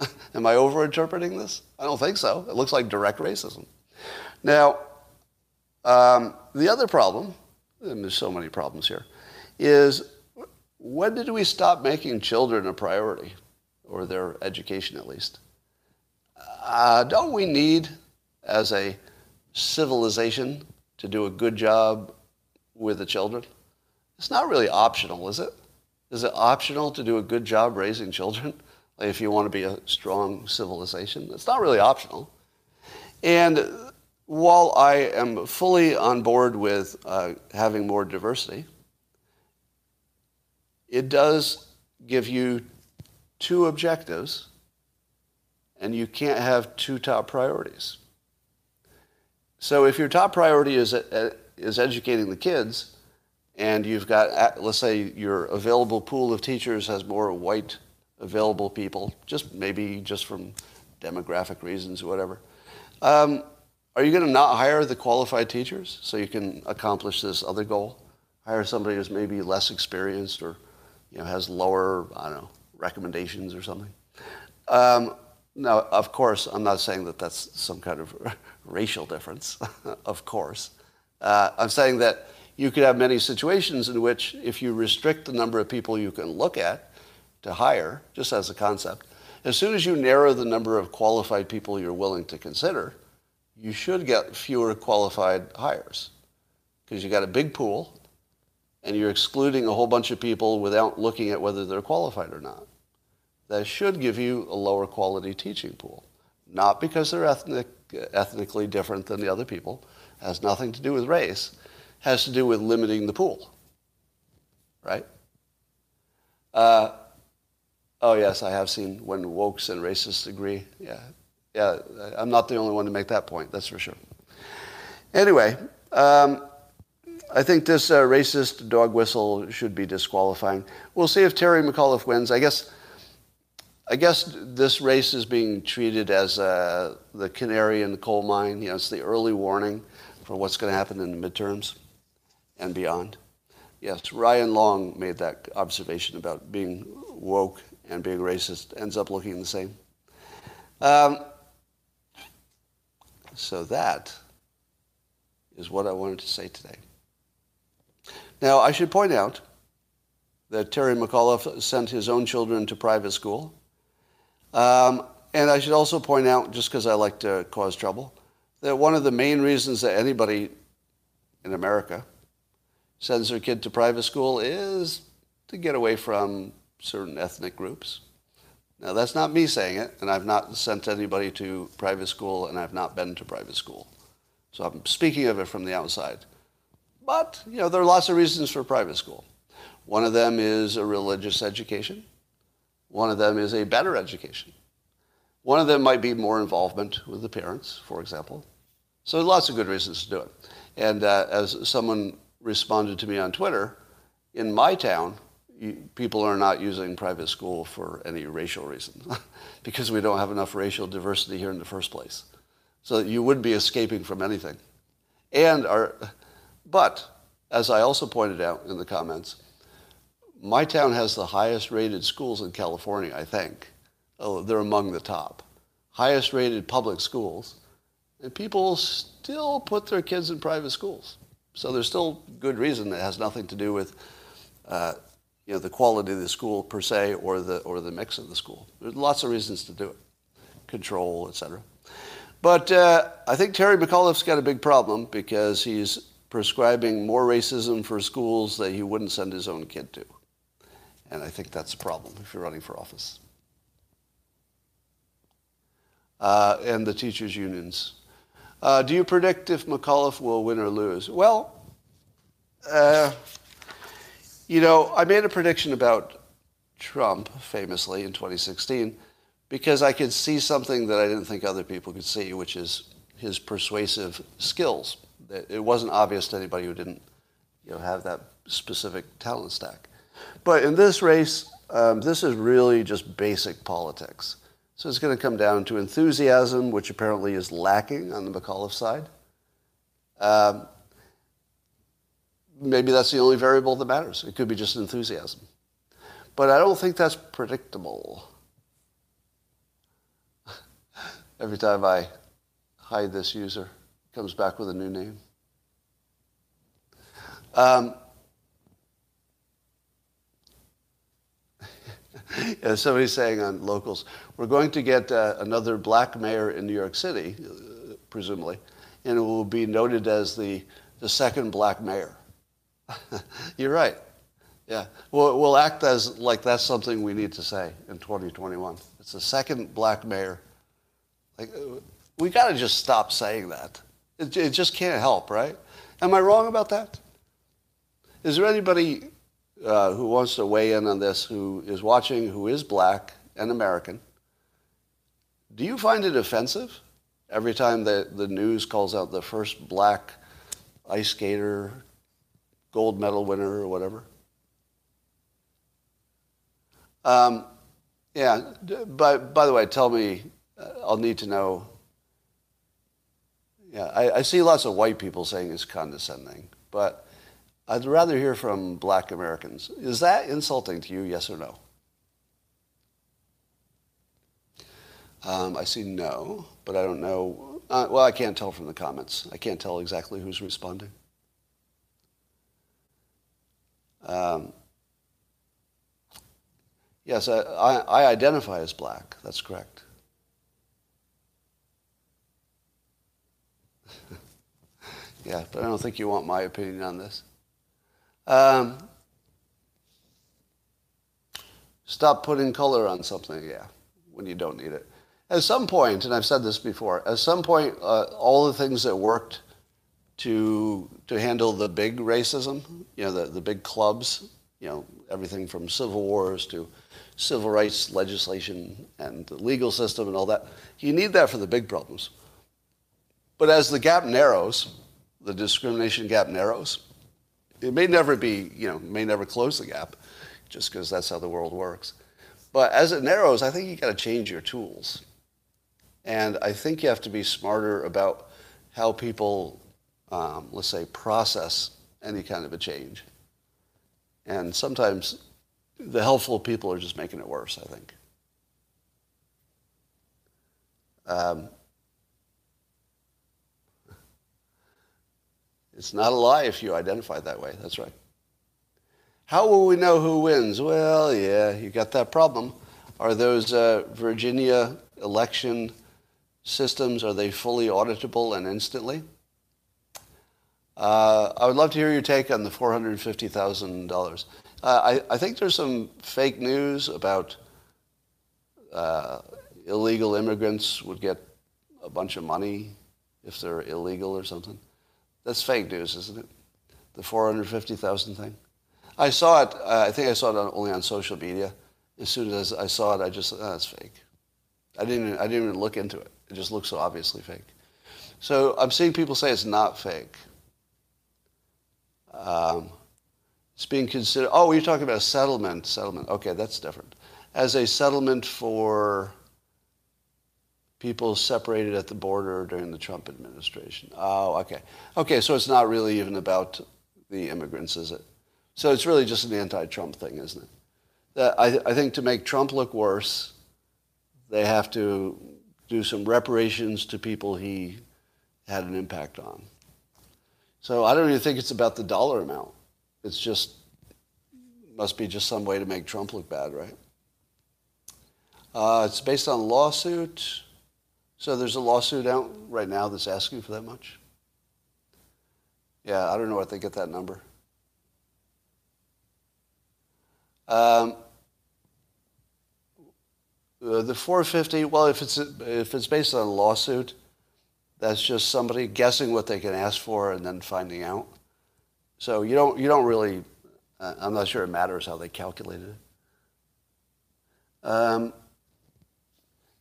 <laughs> Am I overinterpreting this? I don't think so. It looks like direct racism. Now, um, the other problem, and there's so many problems here, is when did we stop making children a priority, or their education at least? Uh, don't we need, as a civilization, to do a good job with the children? It's not really optional, is it? Is it optional to do a good job raising children <laughs> if you want to be a strong civilization? It's not really optional. And while I am fully on board with uh, having more diversity, it does give you two objectives, and you can't have two top priorities. So if your top priority is, uh, is educating the kids, and you've got, uh, let's say your available pool of teachers has more white available people, just maybe just from demographic reasons or whatever. Um, are you going to not hire the qualified teachers so you can accomplish this other goal? Hire somebody who's maybe less experienced or you know, has lower, I don't know, recommendations or something. Um, now, of course, I'm not saying that that's some kind of <laughs> racial difference, <laughs> of course. Uh, I'm saying that you could have many situations in which if you restrict the number of people you can look at to hire, just as a concept, as soon as you narrow the number of qualified people you're willing to consider, you should get fewer qualified hires because you got a big pool and you're excluding a whole bunch of people without looking at whether they're qualified or not. That should give you a lower quality teaching pool. Not because they're ethnic, ethnically different than the other people, has nothing to do with race, has to do with limiting the pool. Right? Uh, oh, yes, I have seen when wokes and racists agree. Yeah, yeah, I'm not the only one to make that point, that's for sure. Anyway, um, I think this uh, racist dog whistle should be disqualifying. We'll see if Terry McAuliffe wins. I guess, I guess this race is being treated as uh, the canary in the coal mine. You know, it's the early warning for what's going to happen in the midterms and beyond. Yes, Ryan Long made that observation about being woke and being racist ends up looking the same. Um, so that is what I wanted to say today. Now, I should point out that Terry McAuliffe sent his own children to private school. Um, and I should also point out, just because I like to cause trouble, that one of the main reasons that anybody in America sends their kid to private school is to get away from certain ethnic groups. Now, that's not me saying it, and I've not sent anybody to private school, and I've not been to private school. So I'm speaking of it from the outside. But, you know, there are lots of reasons for private school. One of them is a religious education. One of them is a better education. One of them might be more involvement with the parents, for example. So lots of good reasons to do it. And uh, as someone responded to me on Twitter, in my town, you, people are not using private school for any racial reason <laughs> because we don't have enough racial diversity here in the first place. So you would be escaping from anything. And our, but, as I also pointed out in the comments, my town has the highest rated schools in California, I think. Oh, they're among the top. Highest rated public schools. And people still put their kids in private schools. So there's still good reason that has nothing to do with uh, you know, the quality of the school per se or the, or the mix of the school. There's lots of reasons to do it. Control, et cetera. But uh, I think Terry McAuliffe's got a big problem because he's prescribing more racism for schools that he wouldn't send his own kid to. And I think that's a problem if you're running for office. uh, and the teachers' unions. Uh, do you predict if McAuliffe will win or lose? Well, uh, you know, I made a prediction about Trump famously in 2016 because I could see something that I didn't think other people could see, which is his persuasive skills. It wasn't obvious to anybody who didn't you know, have that specific talent stack. But in this race, um, this is really just basic politics. So it's going to come down to enthusiasm, which apparently is lacking on the McAuliffe side. Um, maybe that's the only variable that matters. It could be just enthusiasm. But I don't think that's predictable. <laughs> Every time I hide this user, comes back with a new name. Um, <laughs> yeah, somebody's saying on locals, we're going to get uh, another black mayor in New York City, uh, presumably, and it will be noted as the, the second black mayor. <laughs> You're right. Yeah. We'll, we'll act as like that's something we need to say in 2021. It's the second black mayor. Like, uh, we got to just stop saying that. It, it just can't help, right? Am I wrong about that? Is there anybody uh, who wants to weigh in on this who is watching, who is black and American? Do you find it offensive every time the, the news calls out the first black ice skater, gold medal winner, or whatever? Um, yeah, but by the way, tell me, uh, I'll need to know. Yeah, I, I see lots of white people saying it's condescending, but I'd rather hear from black Americans. Is that insulting to you, yes or no? Um, I see no, but I don't know. Uh, well, I can't tell from the comments. I can't tell exactly who's responding. Um, yes, I, I, I identify as black. That's correct. <laughs> yeah, but I don't think you want my opinion on this. Um, stop putting color on something, yeah, when you don't need it. At some point, and I've said this before, at some point, uh, all the things that worked to to handle the big racism, you know, the, the big clubs, you know, everything from civil wars to civil rights legislation and the legal system and all that. You need that for the big problems. But as the gap narrows, the discrimination gap narrows, it may never be, you know, may never close the gap, just because that's how the world works. But as it narrows, I think you got to change your tools, and I think you have to be smarter about how people, um, let's say, process any kind of a change. And sometimes the helpful people are just making it worse. I think. Um, It's not a lie if you identify that way. That's right. How will we know who wins? Well, yeah, you got that problem. Are those uh, Virginia election systems, are they fully auditable and instantly? Uh, I would love to hear your take on the $450,000. Uh, I, I, think there's some fake news about uh, illegal immigrants would get a bunch of money if they're illegal or something. That's fake news, isn't it? The 450,000 thing. I saw it, uh, I think I saw it on, only on social media. As soon as I saw it, I just, oh, that's fake. I didn't, even, I didn't even look into it. It just looks so obviously fake. So I'm seeing people say it's not fake. Um, it's being considered, oh, you're talking about a settlement. Settlement. Okay, that's different. As a settlement for people separated at the border during the Trump administration. Oh, okay. Okay, so it's not really even about the immigrants, is it? So it's really just an anti-Trump thing, isn't it? That I, I think to make Trump look worse, they have to do some reparations to people he had an impact on. So I don't even think it's about the dollar amount. It's just, must be just some way to make Trump look bad, right? Uh, it's based on lawsuit. So there's a lawsuit out right now that's asking for that much? Yeah, I don't know what they get that number. Um, Uh, the 450, well, if it's, if it's based on a lawsuit, that's just somebody guessing what they can ask for and then finding out. So you don't, you don't really, uh, I'm not sure it matters how they calculated it. Um,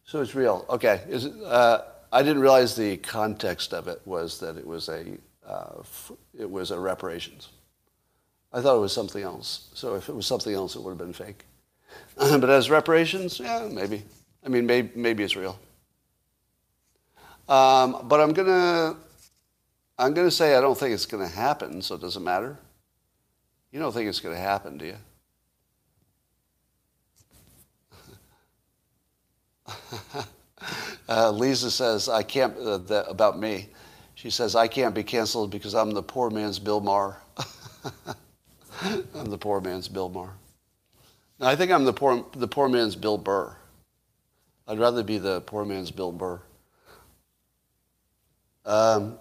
so it's real. Okay. Is it, uh, I didn't realize the context of it was that it was a, uh, f- it was a reparations. I thought it was something else. So if it was something else, it would have been fake. <laughs> but as reparations, yeah, maybe. I mean, maybe, maybe it's real. Um, but I'm gonna, I'm gonna say I don't think it's gonna happen. So it doesn't matter. You don't think it's gonna happen, do you? <laughs> uh, Lisa says I can't uh, that, about me. She says I can't be canceled because I'm the poor man's Bill Maher. <laughs> I'm the poor man's Bill Maher. No, I think I'm the poor, the poor man's Bill Burr. I'd rather be the poor man's Bill Burr. Um,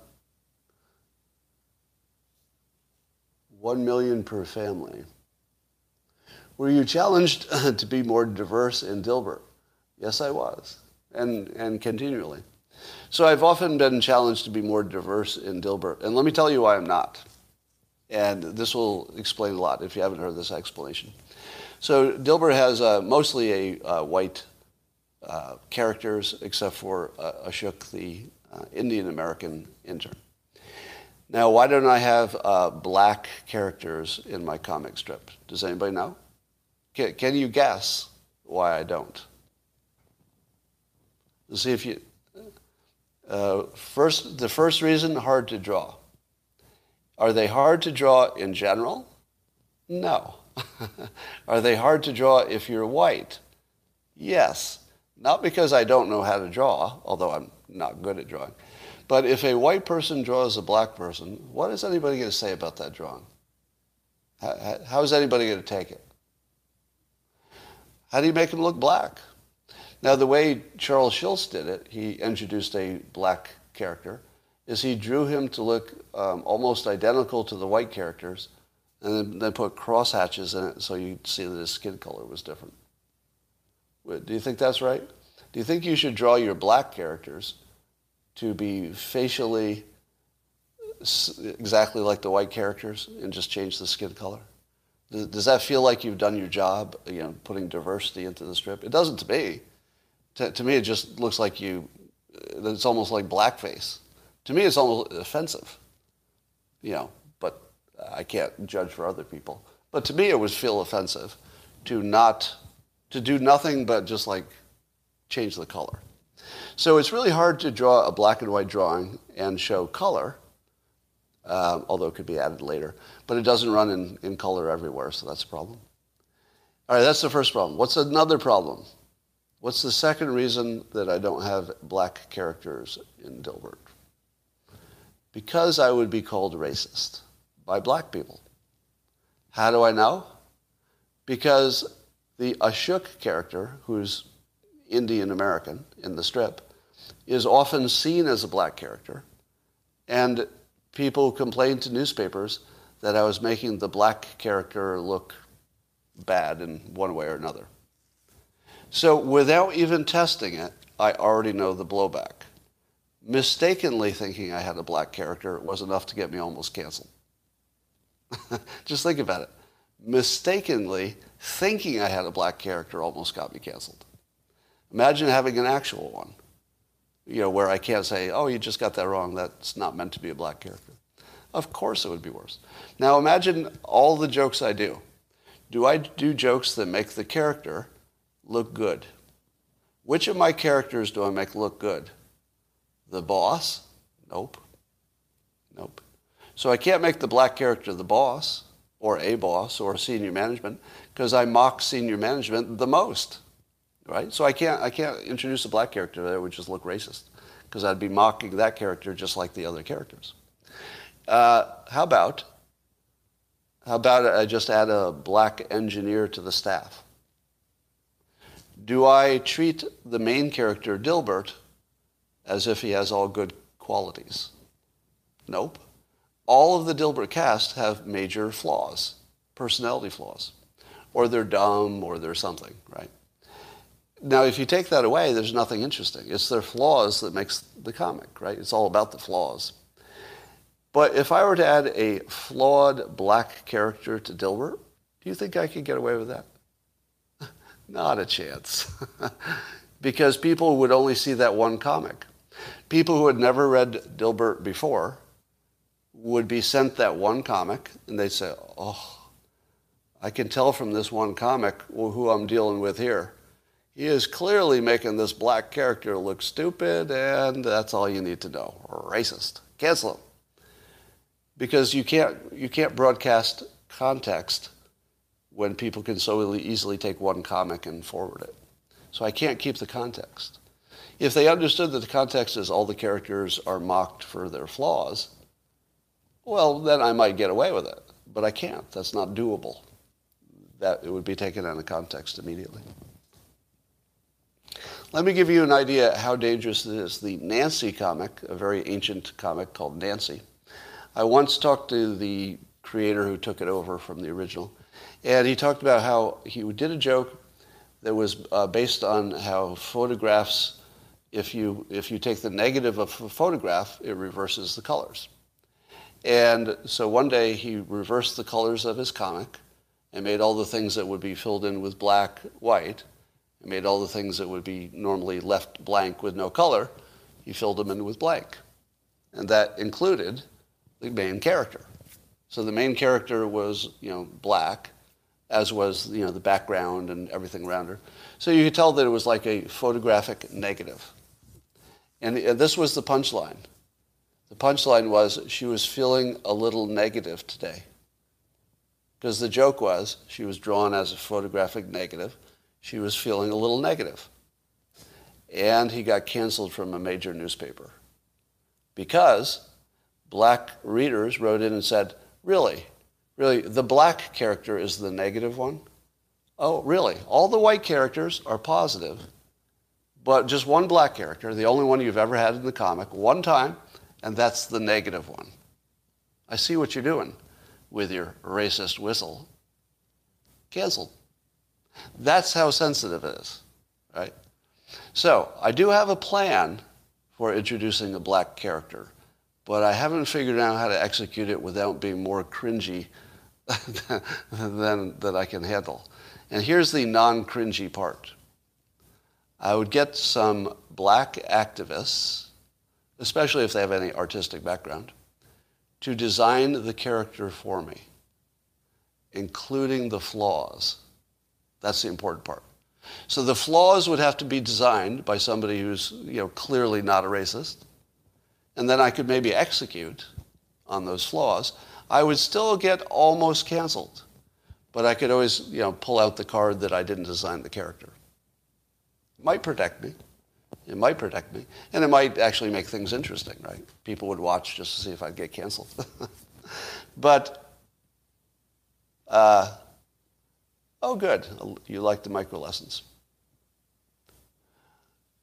one million per family. Were you challenged <laughs> to be more diverse in Dilbert? Yes, I was, and, and continually. So I've often been challenged to be more diverse in Dilbert. And let me tell you why I'm not. And this will explain a lot if you haven't heard this explanation. So Dilbert has uh, mostly a uh, white uh, characters, except for uh, Ashok, the uh, Indian American intern. Now, why don't I have uh, black characters in my comic strip? Does anybody know? Can, can you guess why I don't? See if you. Uh, first, the first reason, hard to draw. Are they hard to draw in general? No. <laughs> Are they hard to draw if you're white? Yes. Not because I don't know how to draw, although I'm not good at drawing. But if a white person draws a black person, what is anybody going to say about that drawing? How, how is anybody going to take it? How do you make him look black? Now, the way Charles Schulz did it, he introduced a black character, is he drew him to look um, almost identical to the white characters, and then, then put crosshatches in it so you'd see that his skin color was different. Do you think that's right? Do you think you should draw your black characters to be facially exactly like the white characters and just change the skin color? Does that feel like you've done your job, you know, putting diversity into the strip? It doesn't to me. To, to me, it just looks like you, it's almost like blackface. To me, it's almost offensive, you know, but I can't judge for other people. But to me, it would feel offensive to not, to do nothing but just like change the color. So it's really hard to draw a black and white drawing and show color, uh, although it could be added later. But it doesn't run in, in color everywhere, so that's a problem. All right, that's the first problem. What's another problem? What's the second reason that I don't have black characters in Dilbert? Because I would be called racist by black people. How do I know? Because the Ashok character, who's Indian American in the strip, is often seen as a black character. And people complained to newspapers that I was making the black character look bad in one way or another. So without even testing it, I already know the blowback. Mistakenly thinking I had a black character was enough to get me almost canceled. <laughs> Just think about it. Mistakenly thinking I had a black character almost got me canceled. Imagine having an actual one, you know, where I can't say, oh, you just got that wrong. That's not meant to be a black character. Of course it would be worse. Now imagine all the jokes I do. Do I do jokes that make the character look good? Which of my characters do I make look good? The boss? Nope. Nope. So I can't make the black character the boss or a boss or senior management because I mock senior management the most. Right? So I can't I can't introduce a black character that would just look racist because I'd be mocking that character just like the other characters. Uh, how about how about I just add a black engineer to the staff? Do I treat the main character, Dilbert, as if he has all good qualities? Nope. All of the Dilbert cast have major flaws, personality flaws. Or they're dumb or they're something, right? Now, if you take that away, there's nothing interesting. It's their flaws that makes the comic, right? It's all about the flaws. But if I were to add a flawed black character to Dilbert, do you think I could get away with that? Not a chance. <laughs> because people would only see that one comic. People who had never read Dilbert before would be sent that one comic and they'd say, oh, I can tell from this one comic who I'm dealing with here. He is clearly making this black character look stupid, and that's all you need to know. Racist. Cancel him. Because you can't, you can't broadcast context when people can so easily take one comic and forward it. So I can't keep the context. If they understood that the context is all the characters are mocked for their flaws, well, then I might get away with it. But I can't. That's not doable. That it would be taken out of context immediately. Let me give you an idea how dangerous it is. The Nancy comic, a very ancient comic called Nancy. I once talked to the creator who took it over from the original, and he talked about how he did a joke that was uh, based on how photographs, if you, if you take the negative of a photograph, it reverses the colors. And so one day he reversed the colors of his comic and made all the things that would be filled in with black white, and made all the things that would be normally left blank with no color, he filled them in with blank. And that included the main character. So the main character was, you know, black, as was you know the background and everything around her. So you could tell that it was like a photographic negative. And, and this was the punchline. The punchline was she was feeling a little negative today. Because the joke was she was drawn as a photographic negative. She was feeling a little negative. And he got canceled from a major newspaper. Because black readers wrote in and said, Really? Really, the black character is the negative one. Oh, really? All the white characters are positive, but just one black character, the only one you've ever had in the comic, one time, and that's the negative one. I see what you're doing with your racist whistle. Canceled. That's how sensitive it is, right? So I do have a plan for introducing a black character, but I haven't figured out how to execute it without being more cringy <laughs> than that I can handle. And here's the non-cringy part. I would get some black activists, especially if they have any artistic background, to design the character for me, including the flaws. That's the important part. So the flaws would have to be designed by somebody who's you know, clearly not a racist. And then I could maybe execute on those flaws. I would still get almost canceled. But I could always, you know, pull out the card that I didn't design the character. It might protect me. It might protect me. And it might actually make things interesting, right? People would watch just to see if I'd get canceled. <laughs> but, uh, oh, good. You like the micro lessons.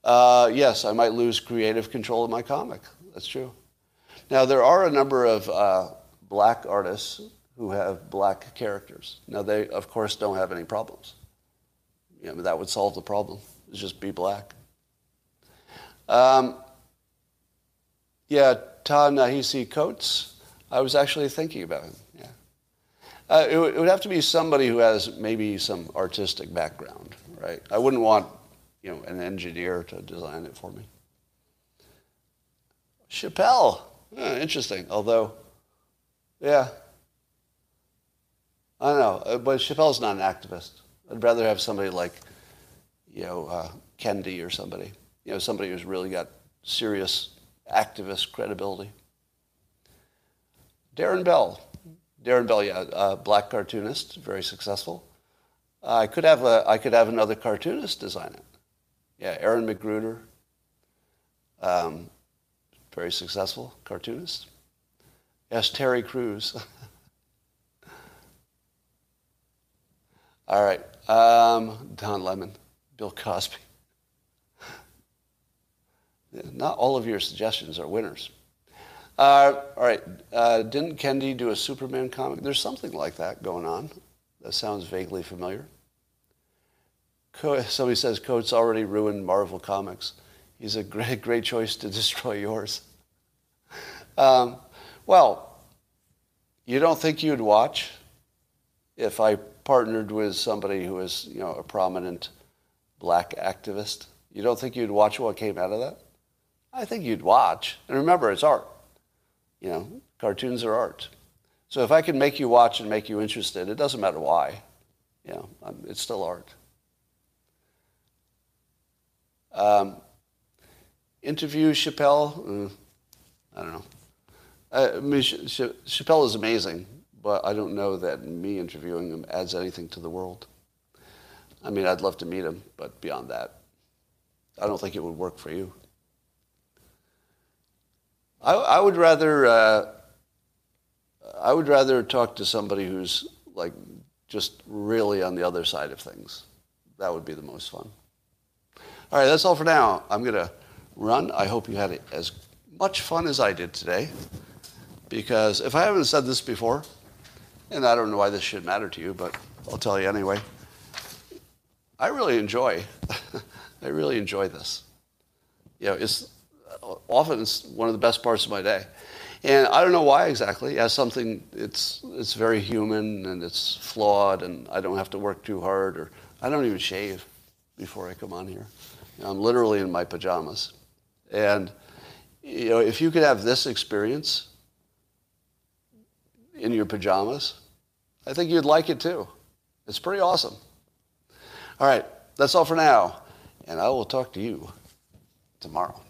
Uh, yes, I might lose creative control of my comic. That's true. Now, there are a number of uh, black artists who have black characters. Now, they, of course, don't have any problems. You know, that would solve the problem. Just be black. Um, yeah, Ta-Nehisi Coates. I was actually thinking about him. Yeah. Uh, it, it, would have to be somebody who has maybe some artistic background, right? I wouldn't want, you know, an engineer to design it for me. Chappelle. Interesting. Although yeah. I don't know, uh, but Chappelle's not an activist. I'd rather have somebody like, you know, uh, Kendi or somebody. You know, somebody who's really got serious activist credibility. Darrin Bell. Darrin Bell, yeah, uh, black cartoonist, very successful. Uh, I could have a, I could have another cartoonist design it. Yeah, Aaron McGruder, um, very successful cartoonist. Yes, Terry Crews. <laughs> All right. Um, Don Lemon, Bill Cosby. Not all of your suggestions are winners. Uh, all right. Uh, didn't Kendi do a Superman comic? There's something like that going on. That sounds vaguely familiar. Co- somebody says Coates already ruined Marvel Comics. He's a great, great choice to <laughs> destroy yours. Um, well, you don't think you'd watch if I partnered with somebody who is, you know, a prominent black activist? You don't think you'd watch what came out of that? I think you'd watch. And remember, it's art. You know, cartoons are art. So if I can make you watch and make you interested, it doesn't matter why. You know, um, it's still art. Um, interview Chappelle, uh, I don't know. Uh, I mean, Ch- Ch- Chappelle is amazing, but I don't know that me interviewing him adds anything to the world. I mean, I'd love to meet him, but beyond that, I don't think it would work for you. I, I would rather uh, I would rather talk to somebody who's like just really on the other side of things. That would be the most fun. All right, that's all for now. I'm to run. I hope you had as much fun as I did today. Because if I haven't said this before, and I don't know why this should matter to you, but I'll tell you anyway. I really enjoy, <laughs> I really enjoy this. You know, it's often it's one of the best parts of my day. And I don't know why exactly. As something, it's, it's very human and it's flawed and I don't have to work too hard or I don't even shave before I come on here. You know, I'm literally in my pajamas. And, you know, if you could have this experience in your pajamas, I think you'd like it too. It's pretty awesome. All right, that's all for now. And I will talk to you tomorrow.